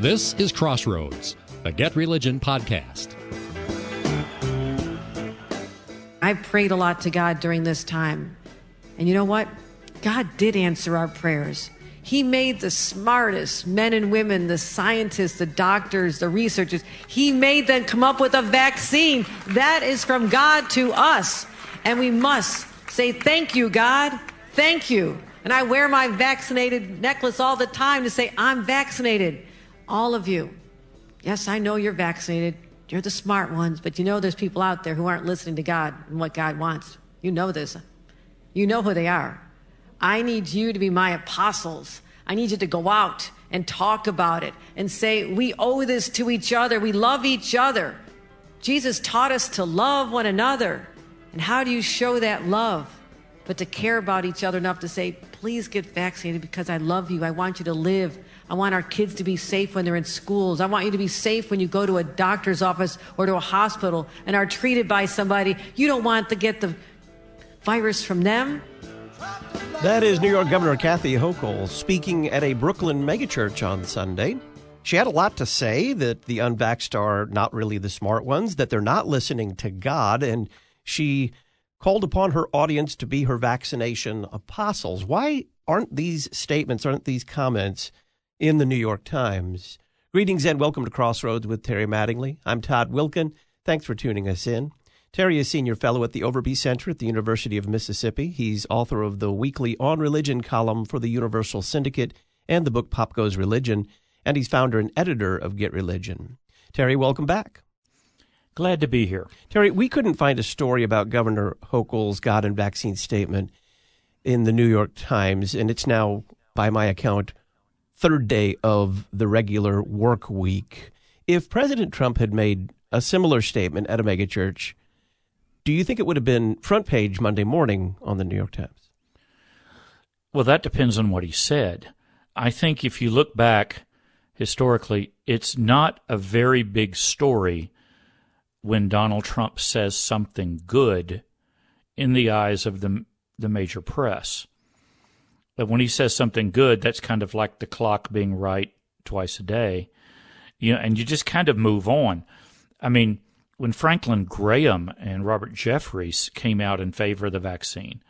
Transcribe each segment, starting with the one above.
This is Crossroads, the Get Religion podcast. I prayed a lot to God during this time. And you know what? God did answer our prayers. He made the smartest men and women, the scientists, the doctors, the researchers, He made them come up with a vaccine. That is from God to us. And we must say, Thank you, God. Thank you. And I wear my vaccinated necklace all the time to say, I'm vaccinated. All of you. Yes, I know you're vaccinated. You're the smart ones, but you know there's people out there who aren't listening to God and what God wants. You know this. You know who they are. I need you to be my apostles. I need you to go out and talk about it and say, we owe this to each other. We love each other. Jesus taught us to love one another. And how do you show that love? But to care about each other enough to say, please get vaccinated because I love you. I want you to live. I want our kids to be safe when they're in schools. I want you to be safe when you go to a doctor's office or to a hospital and are treated by somebody. You don't want to get the virus from them. That is New York Governor Kathy Hochul speaking at a Brooklyn megachurch on Sunday. She had a lot to say that the unvaxxed are not really the smart ones, that they're not listening to God, and she called upon her audience to be her vaccination apostles. Why aren't these statements, aren't these comments in the New York Times. Greetings and welcome to Crossroads with Terry Mattingly. I'm Todd Wilken. Thanks for tuning us in. Terry is senior fellow at the Overby Center at the University of Mississippi. He's author of the weekly On Religion column for the Universal Syndicate and the book Pop Goes Religion, and he's founder and editor of Get Religion. Terry, welcome back. Glad to be here. Terry, we couldn't find a story about Governor Hochul's God and vaccine statement in the New York Times, and it's now, by my account, third day of the regular work week. If President Trump had made a similar statement at a megachurch, do you think it would have been front page Monday morning on the New York Times? Well, that depends on what he said. I think if you look back historically, it's not a very big story when Donald Trump says something good in the eyes of the the major press. But when he says something good, that's kind of like the clock being right twice a day. You know, and you just kind of move on. I mean, when Franklin Graham and Robert Jeffress came out in favor of the vaccine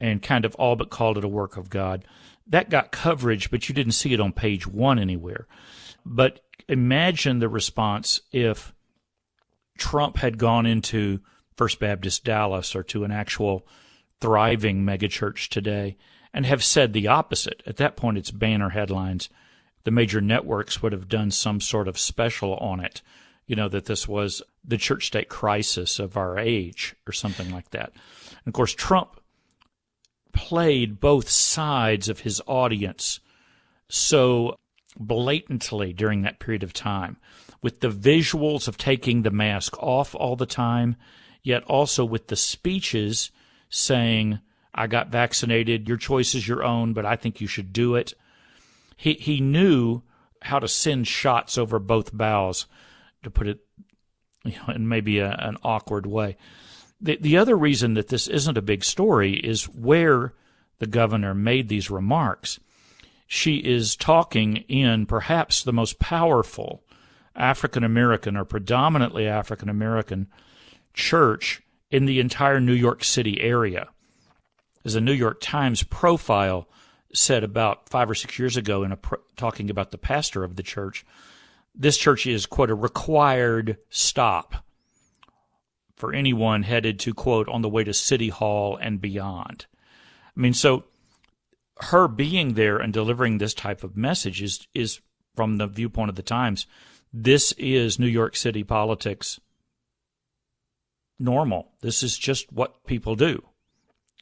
and kind of all but called it a work of God, that got coverage, but you didn't see it on page one anywhere. But imagine the response if Trump had gone into First Baptist Dallas or to an actual thriving megachurch today and have said the opposite. At that point, it's banner headlines. The major networks would have done some sort of special on it, you know, that this was the church state crisis of our age or something like that. And of course, Trump played both sides of his audience so blatantly during that period of time with the visuals of taking the mask off all the time, yet also with the speeches saying, I got vaccinated. Your choice is your own, but I think you should do it. He he knew how to send shots over both bows, to put it you know, in maybe a, an awkward way. The the other reason that this isn't a big story is where the governor made these remarks. She is talking in perhaps the most powerful African American or predominantly African American church in the entire New York City area as a New York Times profile said about five or six years ago in pro- talking about the pastor of the church. This church is quote a required stop for anyone headed to quote on the way to City Hall and beyond. I mean, so her being there and delivering this type of message is is from the viewpoint of the Times. This is New York City politics normal. This is just what people do.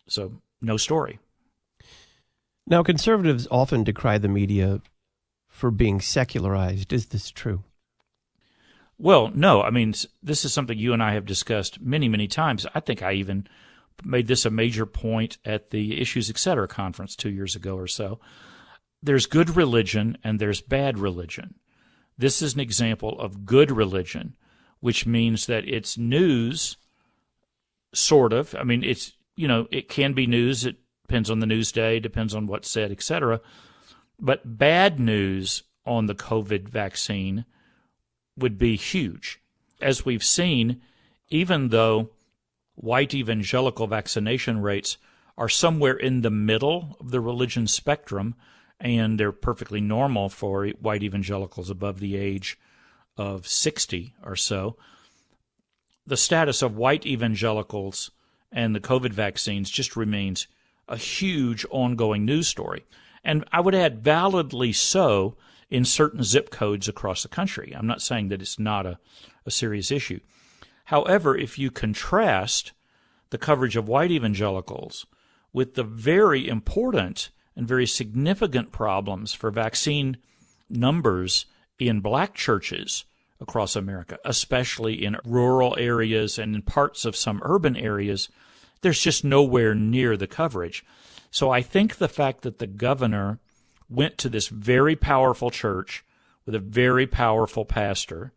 So no story. Now, conservatives often decry the media for being secularized. Is this true? Well, no. I mean, this is something you and I have discussed many, many times. I think I even made this a major point at the Issues Etc. conference two years ago or so. There's good religion and there's bad religion. This is an example of good religion, which means that it's news, sort of. I mean, it's you know, it can be news. It depends on the news day, depends on what's said, etc. But bad news on the COVID vaccine would be huge. As we've seen, even though white evangelical vaccination rates are somewhere in the middle of the religion spectrum, and they're perfectly normal for white evangelicals above the age of 60 or so. The status of white evangelicals and the COVID vaccines just remains a huge ongoing news story. And I would add, validly so in certain zip codes across the country. I'm not saying that it's not a, a serious issue. However, if you contrast the coverage of white evangelicals with the very important and very significant problems for vaccine numbers in black churches across America, especially in rural areas and in parts of some urban areas, there's just nowhere near the coverage. So I think the fact that the governor went to this very powerful church with a very powerful pastor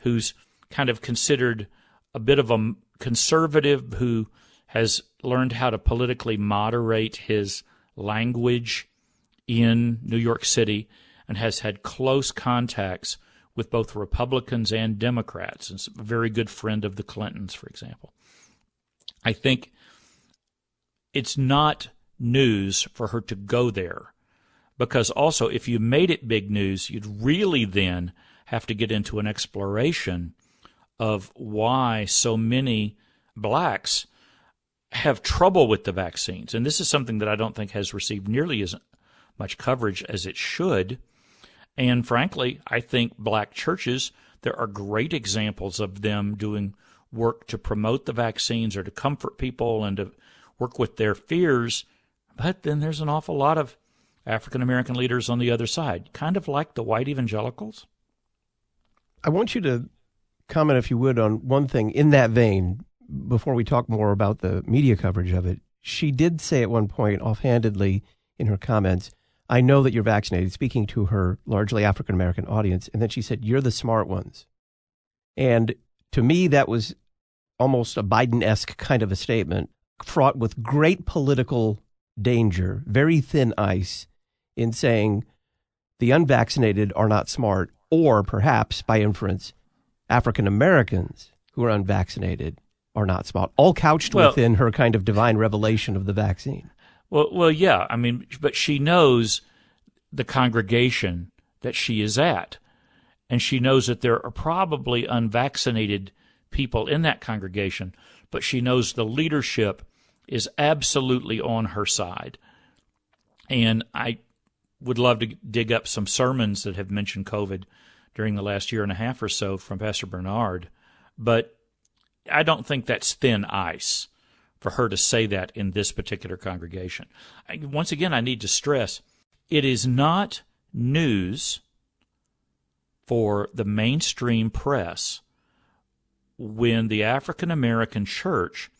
who's kind of considered a bit of a conservative who has learned how to politically moderate his language in New York City and has had close contacts with both Republicans and Democrats, and a very good friend of the Clintons, for example. I think it's not news for her to go there because also if you made it big news, you'd really then have to get into an exploration of why so many blacks have trouble with the vaccines. And this is something that I don't think has received nearly as much coverage as it should. And frankly, I think black churches, there are great examples of them doing work to promote the vaccines or to comfort people and to work with their fears. But then there's an awful lot of African American leaders on the other side, kind of like the white evangelicals. I want you to comment, if you would, on one thing in that vein before we talk more about the media coverage of it, she did say at one point, offhandedly in her comments, I know that you're vaccinated, speaking to her largely African American audience. And then she said, You're the smart ones. And to me, that was almost a Biden esque kind of a statement, fraught with great political danger, very thin ice in saying the unvaccinated are not smart, or perhaps by inference, African Americans who are unvaccinated are not smart, all couched well, within her kind of divine revelation of the vaccine. Well, well, yeah. I mean, but she knows the congregation that she is at, and she knows that there are probably unvaccinated people in that congregation, but she knows the leadership is absolutely on her side. And I would love to dig up some sermons that have mentioned COVID during the last year and a half or so from Pastor Bernard. But I don't think that's thin ice for her to say that in this particular congregation. Once again, I need to stress it is not news for the mainstream press when the African American church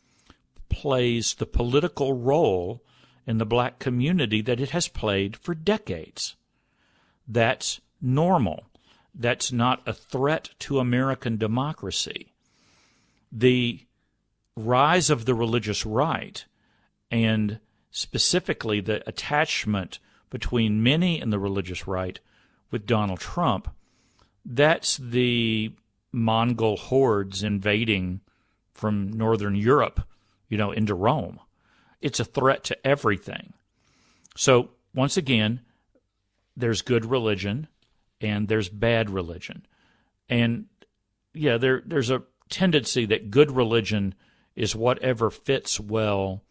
plays the political role in the black community that it has played for decades. That's normal. That's not a threat to American democracy the rise of the religious right and specifically the attachment between many in the religious right with Donald Trump, that's the Mongol hordes invading from northern Europe, you know, into Rome. It's a threat to everything. So, once again, there's good religion and there's bad religion. And yeah, there there's a tendency that good religion is whatever fits well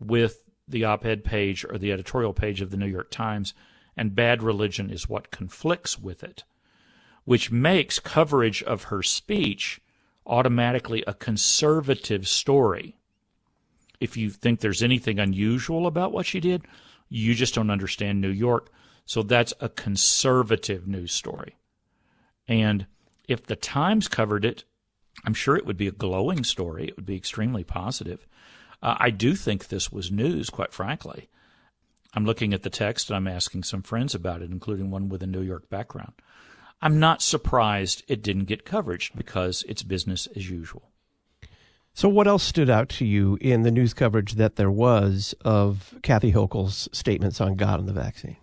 with the op ed page or the editorial page of the New York Times, and bad religion is what conflicts with it, which makes coverage of her speech automatically a conservative story. If you think there's anything unusual about what she did, you just don't understand New York. So that's a conservative news story. And if the Times covered it I'm sure it would be a glowing story. It would be extremely positive. Uh, I do think this was news, quite frankly. I'm looking at the text and I'm asking some friends about it, including one with a New York background. I'm not surprised it didn't get coverage because it's business as usual. So, what else stood out to you in the news coverage that there was of Kathy Hochul's statements on God and the vaccine?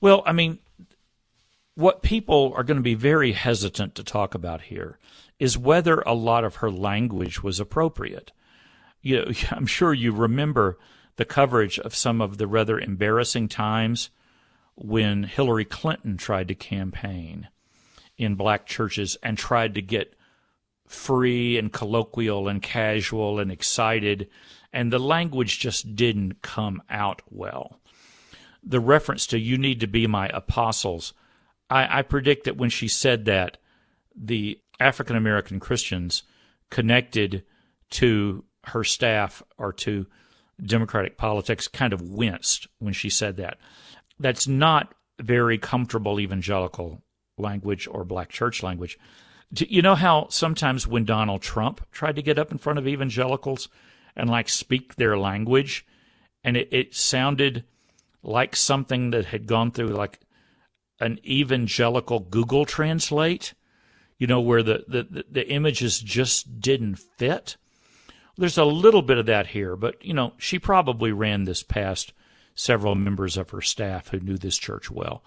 Well, I mean, what people are going to be very hesitant to talk about here is whether a lot of her language was appropriate. You know, I'm sure you remember the coverage of some of the rather embarrassing times when Hillary Clinton tried to campaign in black churches and tried to get free and colloquial and casual and excited, and the language just didn't come out well. The reference to you need to be my apostles, I, I predict that when she said that, the African American Christians connected to her staff or to Democratic politics kind of winced when she said that. That's not very comfortable evangelical language or black church language. You know how sometimes when Donald Trump tried to get up in front of evangelicals and like speak their language, and it, it sounded like something that had gone through like an evangelical Google Translate, you know, where the, the, the images just didn't fit. There's a little bit of that here, but, you know, she probably ran this past several members of her staff who knew this church well.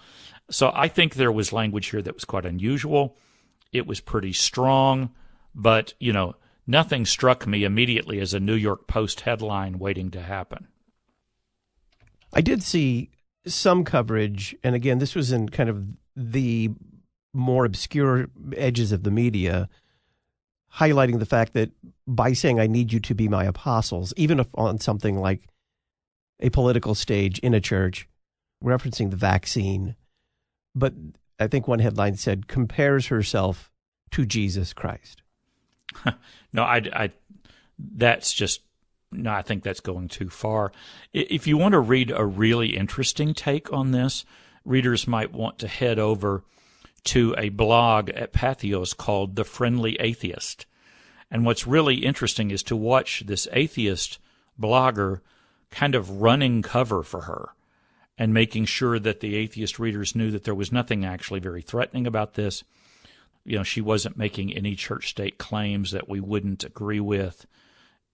So I think there was language here that was quite unusual. It was pretty strong, but, you know, nothing struck me immediately as a New York Post headline waiting to happen. I did see some coverage, and again, this was in kind of the more obscure edges of the media, highlighting the fact that by saying, I need you to be my apostles, even if on something like a political stage in a church, referencing the vaccine, but I think one headline said, compares herself to Jesus Christ. no, I, I, that's just no, I think that's going too far. If you want to read a really interesting take on this, readers might want to head over to a blog at Patheos called The Friendly Atheist. And what's really interesting is to watch this atheist blogger kind of running cover for her and making sure that the atheist readers knew that there was nothing actually very threatening about this. You know, she wasn't making any church state claims that we wouldn't agree with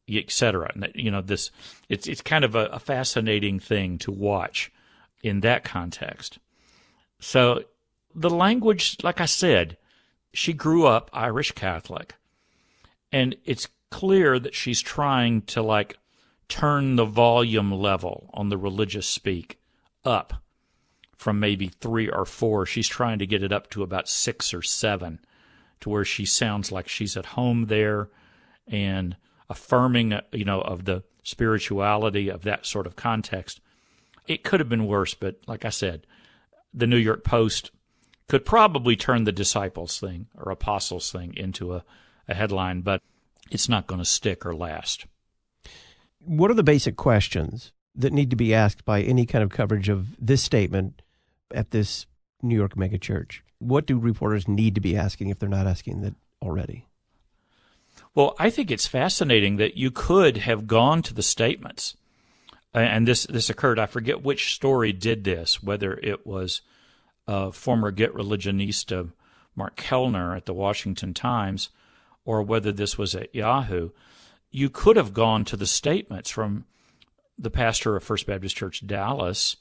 etc. And that, you know, this it's it's kind of a, a fascinating thing to watch in that context. So the language, like I said, she grew up Irish Catholic, and it's clear that she's trying to like turn the volume level on the religious speak up from maybe three or four. She's trying to get it up to about six or seven to where she sounds like she's at home there and affirming, uh, you know, of the spirituality of that sort of context. It could have been worse, but like I said, the New York Post could probably turn the disciples thing or apostles thing into a, a headline, but it's not going to stick or last. What are the basic questions that need to be asked by any kind of coverage of this statement at this New York megachurch? What do reporters need to be asking if they're not asking that already? Well, I think it's fascinating that you could have gone to the statements, and this this occurred. I forget which story did this, whether it was uh, former Get Religionista Mark Kellner at the Washington Times, or whether this was at Yahoo. You could have gone to the statements from the pastor of First Baptist Church Dallas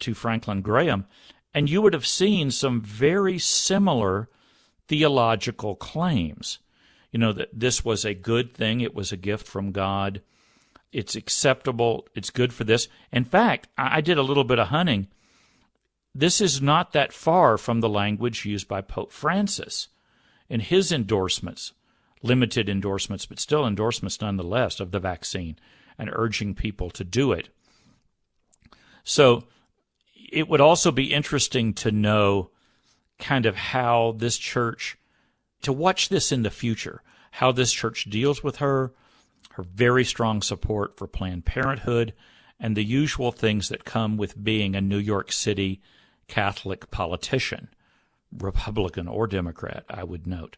to Franklin Graham, and you would have seen some very similar theological claims you know, that this was a good thing, it was a gift from God. It's acceptable, it's good for this. In fact, I did a little bit of hunting. This is not that far from the language used by Pope Francis in his endorsements, limited endorsements, but still endorsements nonetheless, of the vaccine and urging people to do it. So it would also be interesting to know kind of how this church to watch this in the future, how this church deals with her, her very strong support for Planned Parenthood, and the usual things that come with being a New York City Catholic politician, Republican or Democrat, I would note.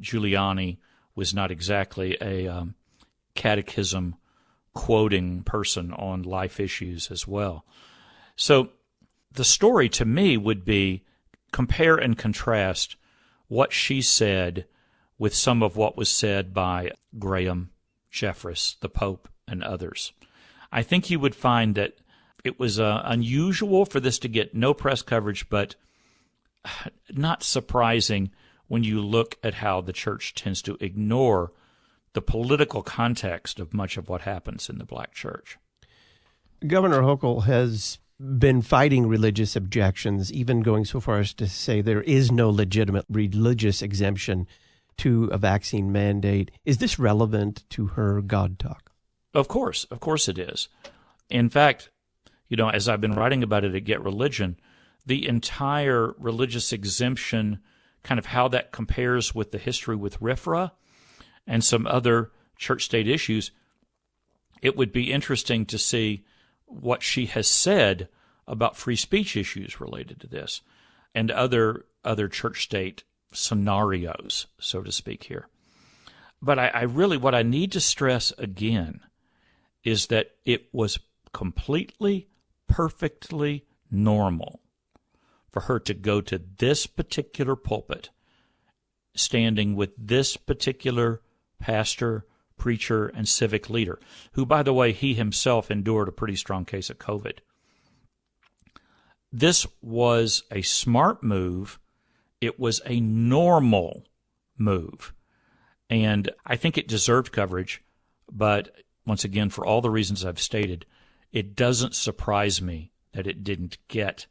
Giuliani was not exactly a um, catechism quoting person on life issues as well. So the story to me would be compare and contrast what she said with some of what was said by Graham, Jeffress, the Pope, and others. I think you would find that it was uh, unusual for this to get no press coverage, but not surprising when you look at how the church tends to ignore the political context of much of what happens in the black church. Governor Hochul has been fighting religious objections, even going so far as to say there is no legitimate religious exemption to a vaccine mandate. Is this relevant to her God talk? Of course, of course it is. In fact, you know, as I've been writing about it at Get Religion, the entire religious exemption, kind of how that compares with the history with RFRA and some other church state issues, it would be interesting to see what she has said about free speech issues related to this and other other church state scenarios, so to speak, here. But I, I really what I need to stress again is that it was completely, perfectly normal for her to go to this particular pulpit, standing with this particular pastor, preacher, and civic leader, who, by the way, he himself endured a pretty strong case of COVID. This was a smart move. It was a normal move. And I think it deserved coverage. But once again, for all the reasons I've stated, it doesn't surprise me that it didn't get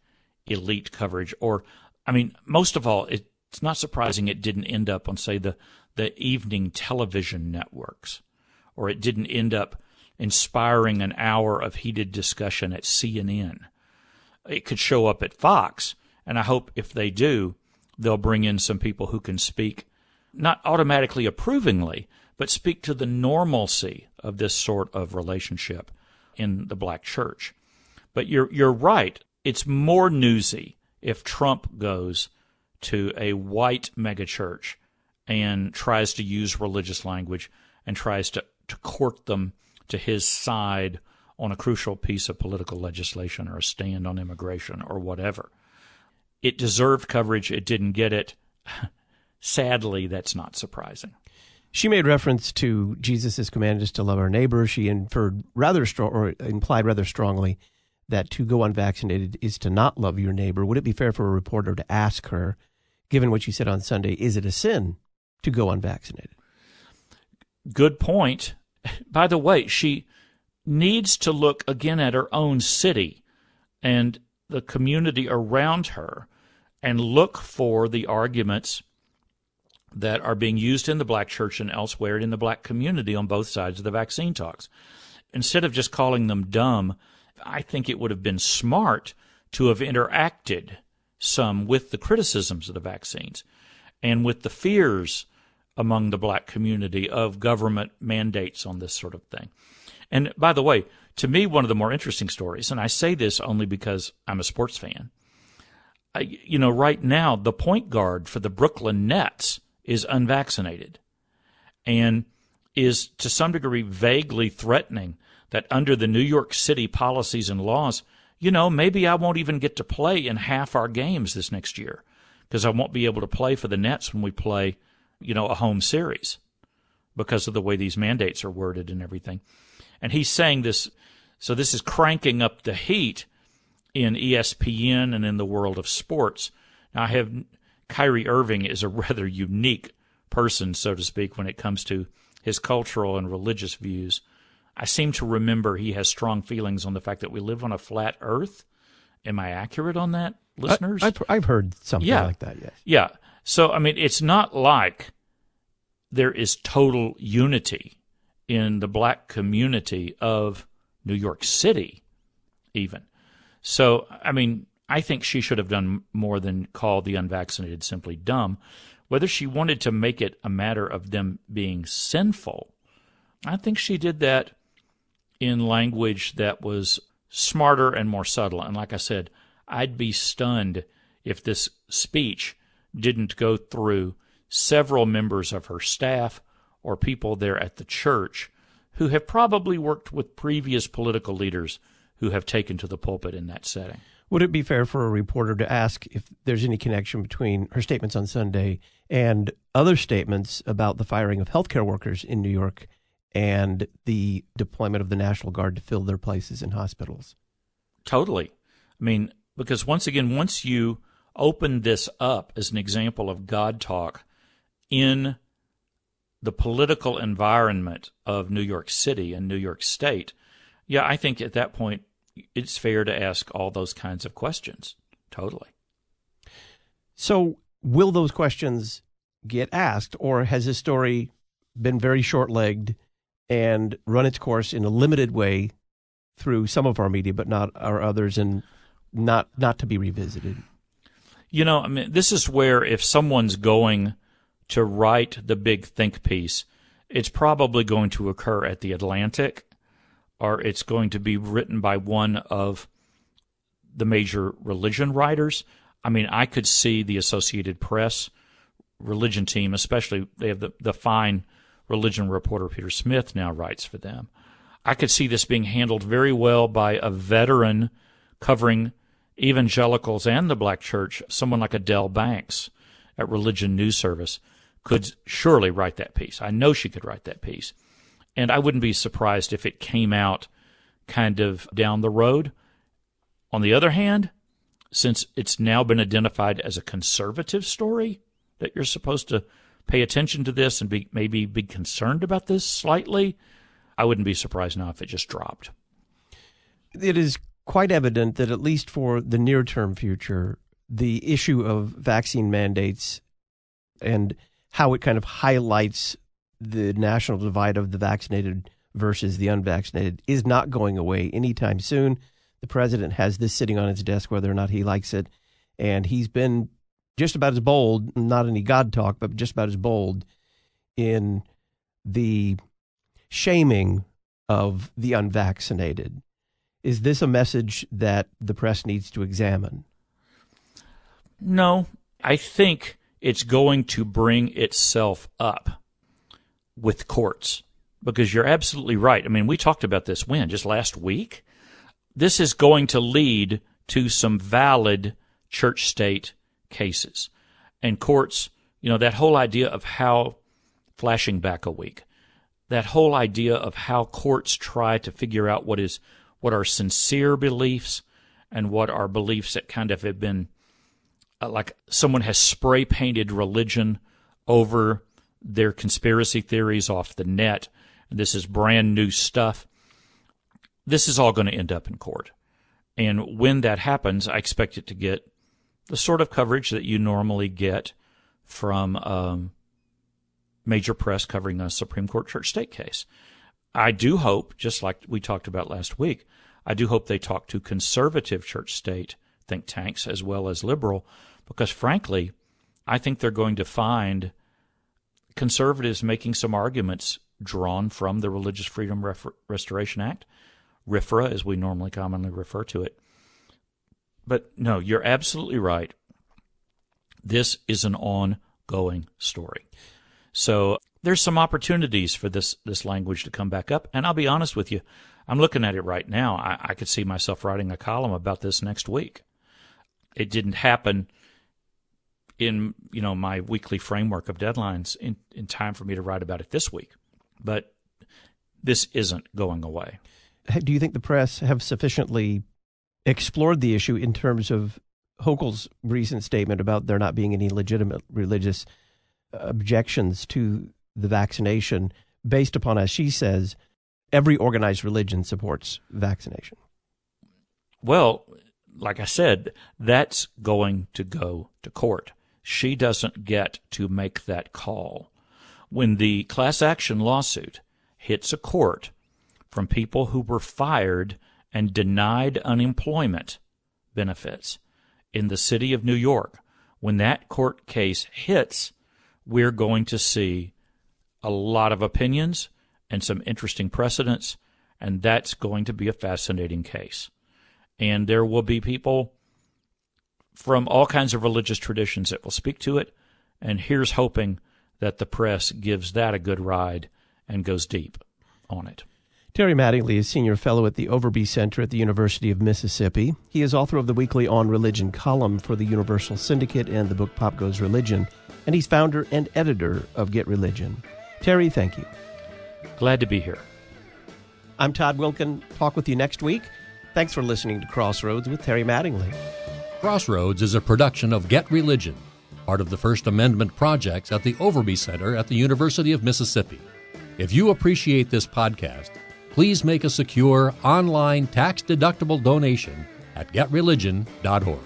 elite coverage. Or, I mean, most of all, it's not surprising it didn't end up on, say, the, the evening television networks, or it didn't end up inspiring an hour of heated discussion at CNN. It could show up at Fox, and I hope if they do, they'll bring in some people who can speak not automatically approvingly, but speak to the normalcy of this sort of relationship in the black church. But you're you're right it's more newsy if Trump goes to a white megachurch and tries to use religious language and tries to, to court them to his side on a crucial piece of political legislation or a stand on immigration or whatever. It deserved coverage, it didn't get it. Sadly, that's not surprising. She made reference to Jesus' command us to love our neighbor. She inferred rather strong, or implied rather strongly that to go unvaccinated is to not love your neighbor, would it be fair for a reporter to ask her, given what she said on Sunday, is it a sin to go unvaccinated? Good point. By the way, she needs to look again at her own city and the community around her and look for the arguments that are being used in the black church and elsewhere in the black community on both sides of the vaccine talks. Instead of just calling them dumb, I think it would have been smart to have interacted some with the criticisms of the vaccines and with the fears among the black community of government mandates on this sort of thing. And by the way, to me, one of the more interesting stories, and I say this only because I'm a sports fan, I, you know, right now, the point guard for the Brooklyn Nets is unvaccinated and is to some degree vaguely threatening that under the New York City policies and laws, you know, maybe I won't even get to play in half our games this next year because I won't be able to play for the Nets when we play, you know, a home series because of the way these mandates are worded and everything. And he's saying this, so this is cranking up the heat in ESPN and in the world of sports. Now, I have Kyrie Irving is a rather unique person, so to speak, when it comes to his cultural and religious views. I seem to remember he has strong feelings on the fact that we live on a flat Earth. Am I accurate on that, listeners? I, have I've heard something yeah. like that. Yes. Yeah. So I mean, it's not like there is total unity in the black community of New York City, even. So I mean, I think she should have done more than call the unvaccinated simply dumb. Whether she wanted to make it a matter of them being sinful, I think she did that in language that was smarter and more subtle. And like I said, I'd be stunned if this speech didn't go through several members of her staff or people there at the church who have probably worked with previous political leaders who have taken to the pulpit in that setting. Would it be fair for a reporter to ask if there's any connection between her statements on Sunday and other statements about the firing of healthcare workers in New York and the deployment of the National Guard to fill their places in hospitals? Totally. I mean, because once again, once you open this up as an example of God talk in the political environment of New York City and New York State, yeah, I think at that point it's fair to ask all those kinds of questions. Totally. So, will those questions get asked, or has this story been very short legged and run its course in a limited way through some of our media, but not our others, and not not to be revisited? You know, I mean, this is where if someone's going to write the big think piece, it's probably going to occur at the Atlantic or it's going to be written by one of the major religion writers. I mean, I could see the Associated Press religion team, especially they have the, the fine religion reporter Peter Smith now writes for them. I could see this being handled very well by a veteran covering evangelicals and the black church, someone like Adelle Banks at Religion News Service could surely write that piece. I know she could write that piece. And I wouldn't be surprised if it came out kind of down the road. On the other hand, since it's now been identified as a conservative story, that you're supposed to pay attention to this and be maybe be concerned about this slightly, I wouldn't be surprised now if it just dropped. It is quite evident that at least for the near term future, the issue of vaccine mandates and how it kind of highlights the national divide of the vaccinated versus the unvaccinated is not going away anytime soon. The president has this sitting on his desk, whether or not he likes it. And he's been just about as bold, not any God talk, but just about as bold in the shaming of the unvaccinated. Is this a message that the press needs to examine? No, I think it's going to bring itself up with courts because you're absolutely right. I mean, we talked about this when just last week. This is going to lead to some valid church state cases and courts. You know, that whole idea of how flashing back a week, that whole idea of how courts try to figure out what is what are sincere beliefs and what are beliefs that kind of have been uh, like someone has spray painted religion over their conspiracy theories off the net. This is brand new stuff. This is all going to end up in court. And when that happens, I expect it to get the sort of coverage that you normally get from um, major press covering a Supreme Court church state case. I do hope, just like we talked about last week, I do hope they talk to conservative church state think tanks as well as liberal, because frankly, I think they're going to find conservatives making some arguments drawn from the Religious Freedom Restoration Act, RFRA, as we normally commonly refer to it. But no, you're absolutely right. This is an ongoing story. So there's some opportunities for this this language to come back up. And I'll be honest with you, I'm looking at it right now. I, I could see myself writing a column about this next week. It didn't happen in you know my weekly framework of deadlines in, in time for me to write about it this week. But this isn't going away. Do you think the press have sufficiently explored the issue in terms of Hochul's recent statement about there not being any legitimate religious objections to the vaccination, based upon, as she says, every organized religion supports vaccination? Well, like I said, that's going to go to court she doesn't get to make that call. When the class action lawsuit hits a court from people who were fired and denied unemployment benefits in the city of New York, when that court case hits, we're going to see a lot of opinions and some interesting precedents, and that's going to be a fascinating case. And there will be people from all kinds of religious traditions that will speak to it. And here's hoping that the press gives that a good ride and goes deep on it. Terry Mattingly is Senior Fellow at the Overby Center at the University of Mississippi. He is author of the weekly On Religion column for the Universal Syndicate and the book Pop Goes Religion, and he's founder and editor of Get Religion. Terry, thank you. Glad to be here. I'm Todd Wilken. Talk with you next week. Thanks for listening to Crossroads with Terry Mattingly. Crossroads is a production of Get Religion, part of the First Amendment projects at the Overby Center at the University of Mississippi. If you appreciate this podcast, please make a secure online tax deductible donation at getreligion.org.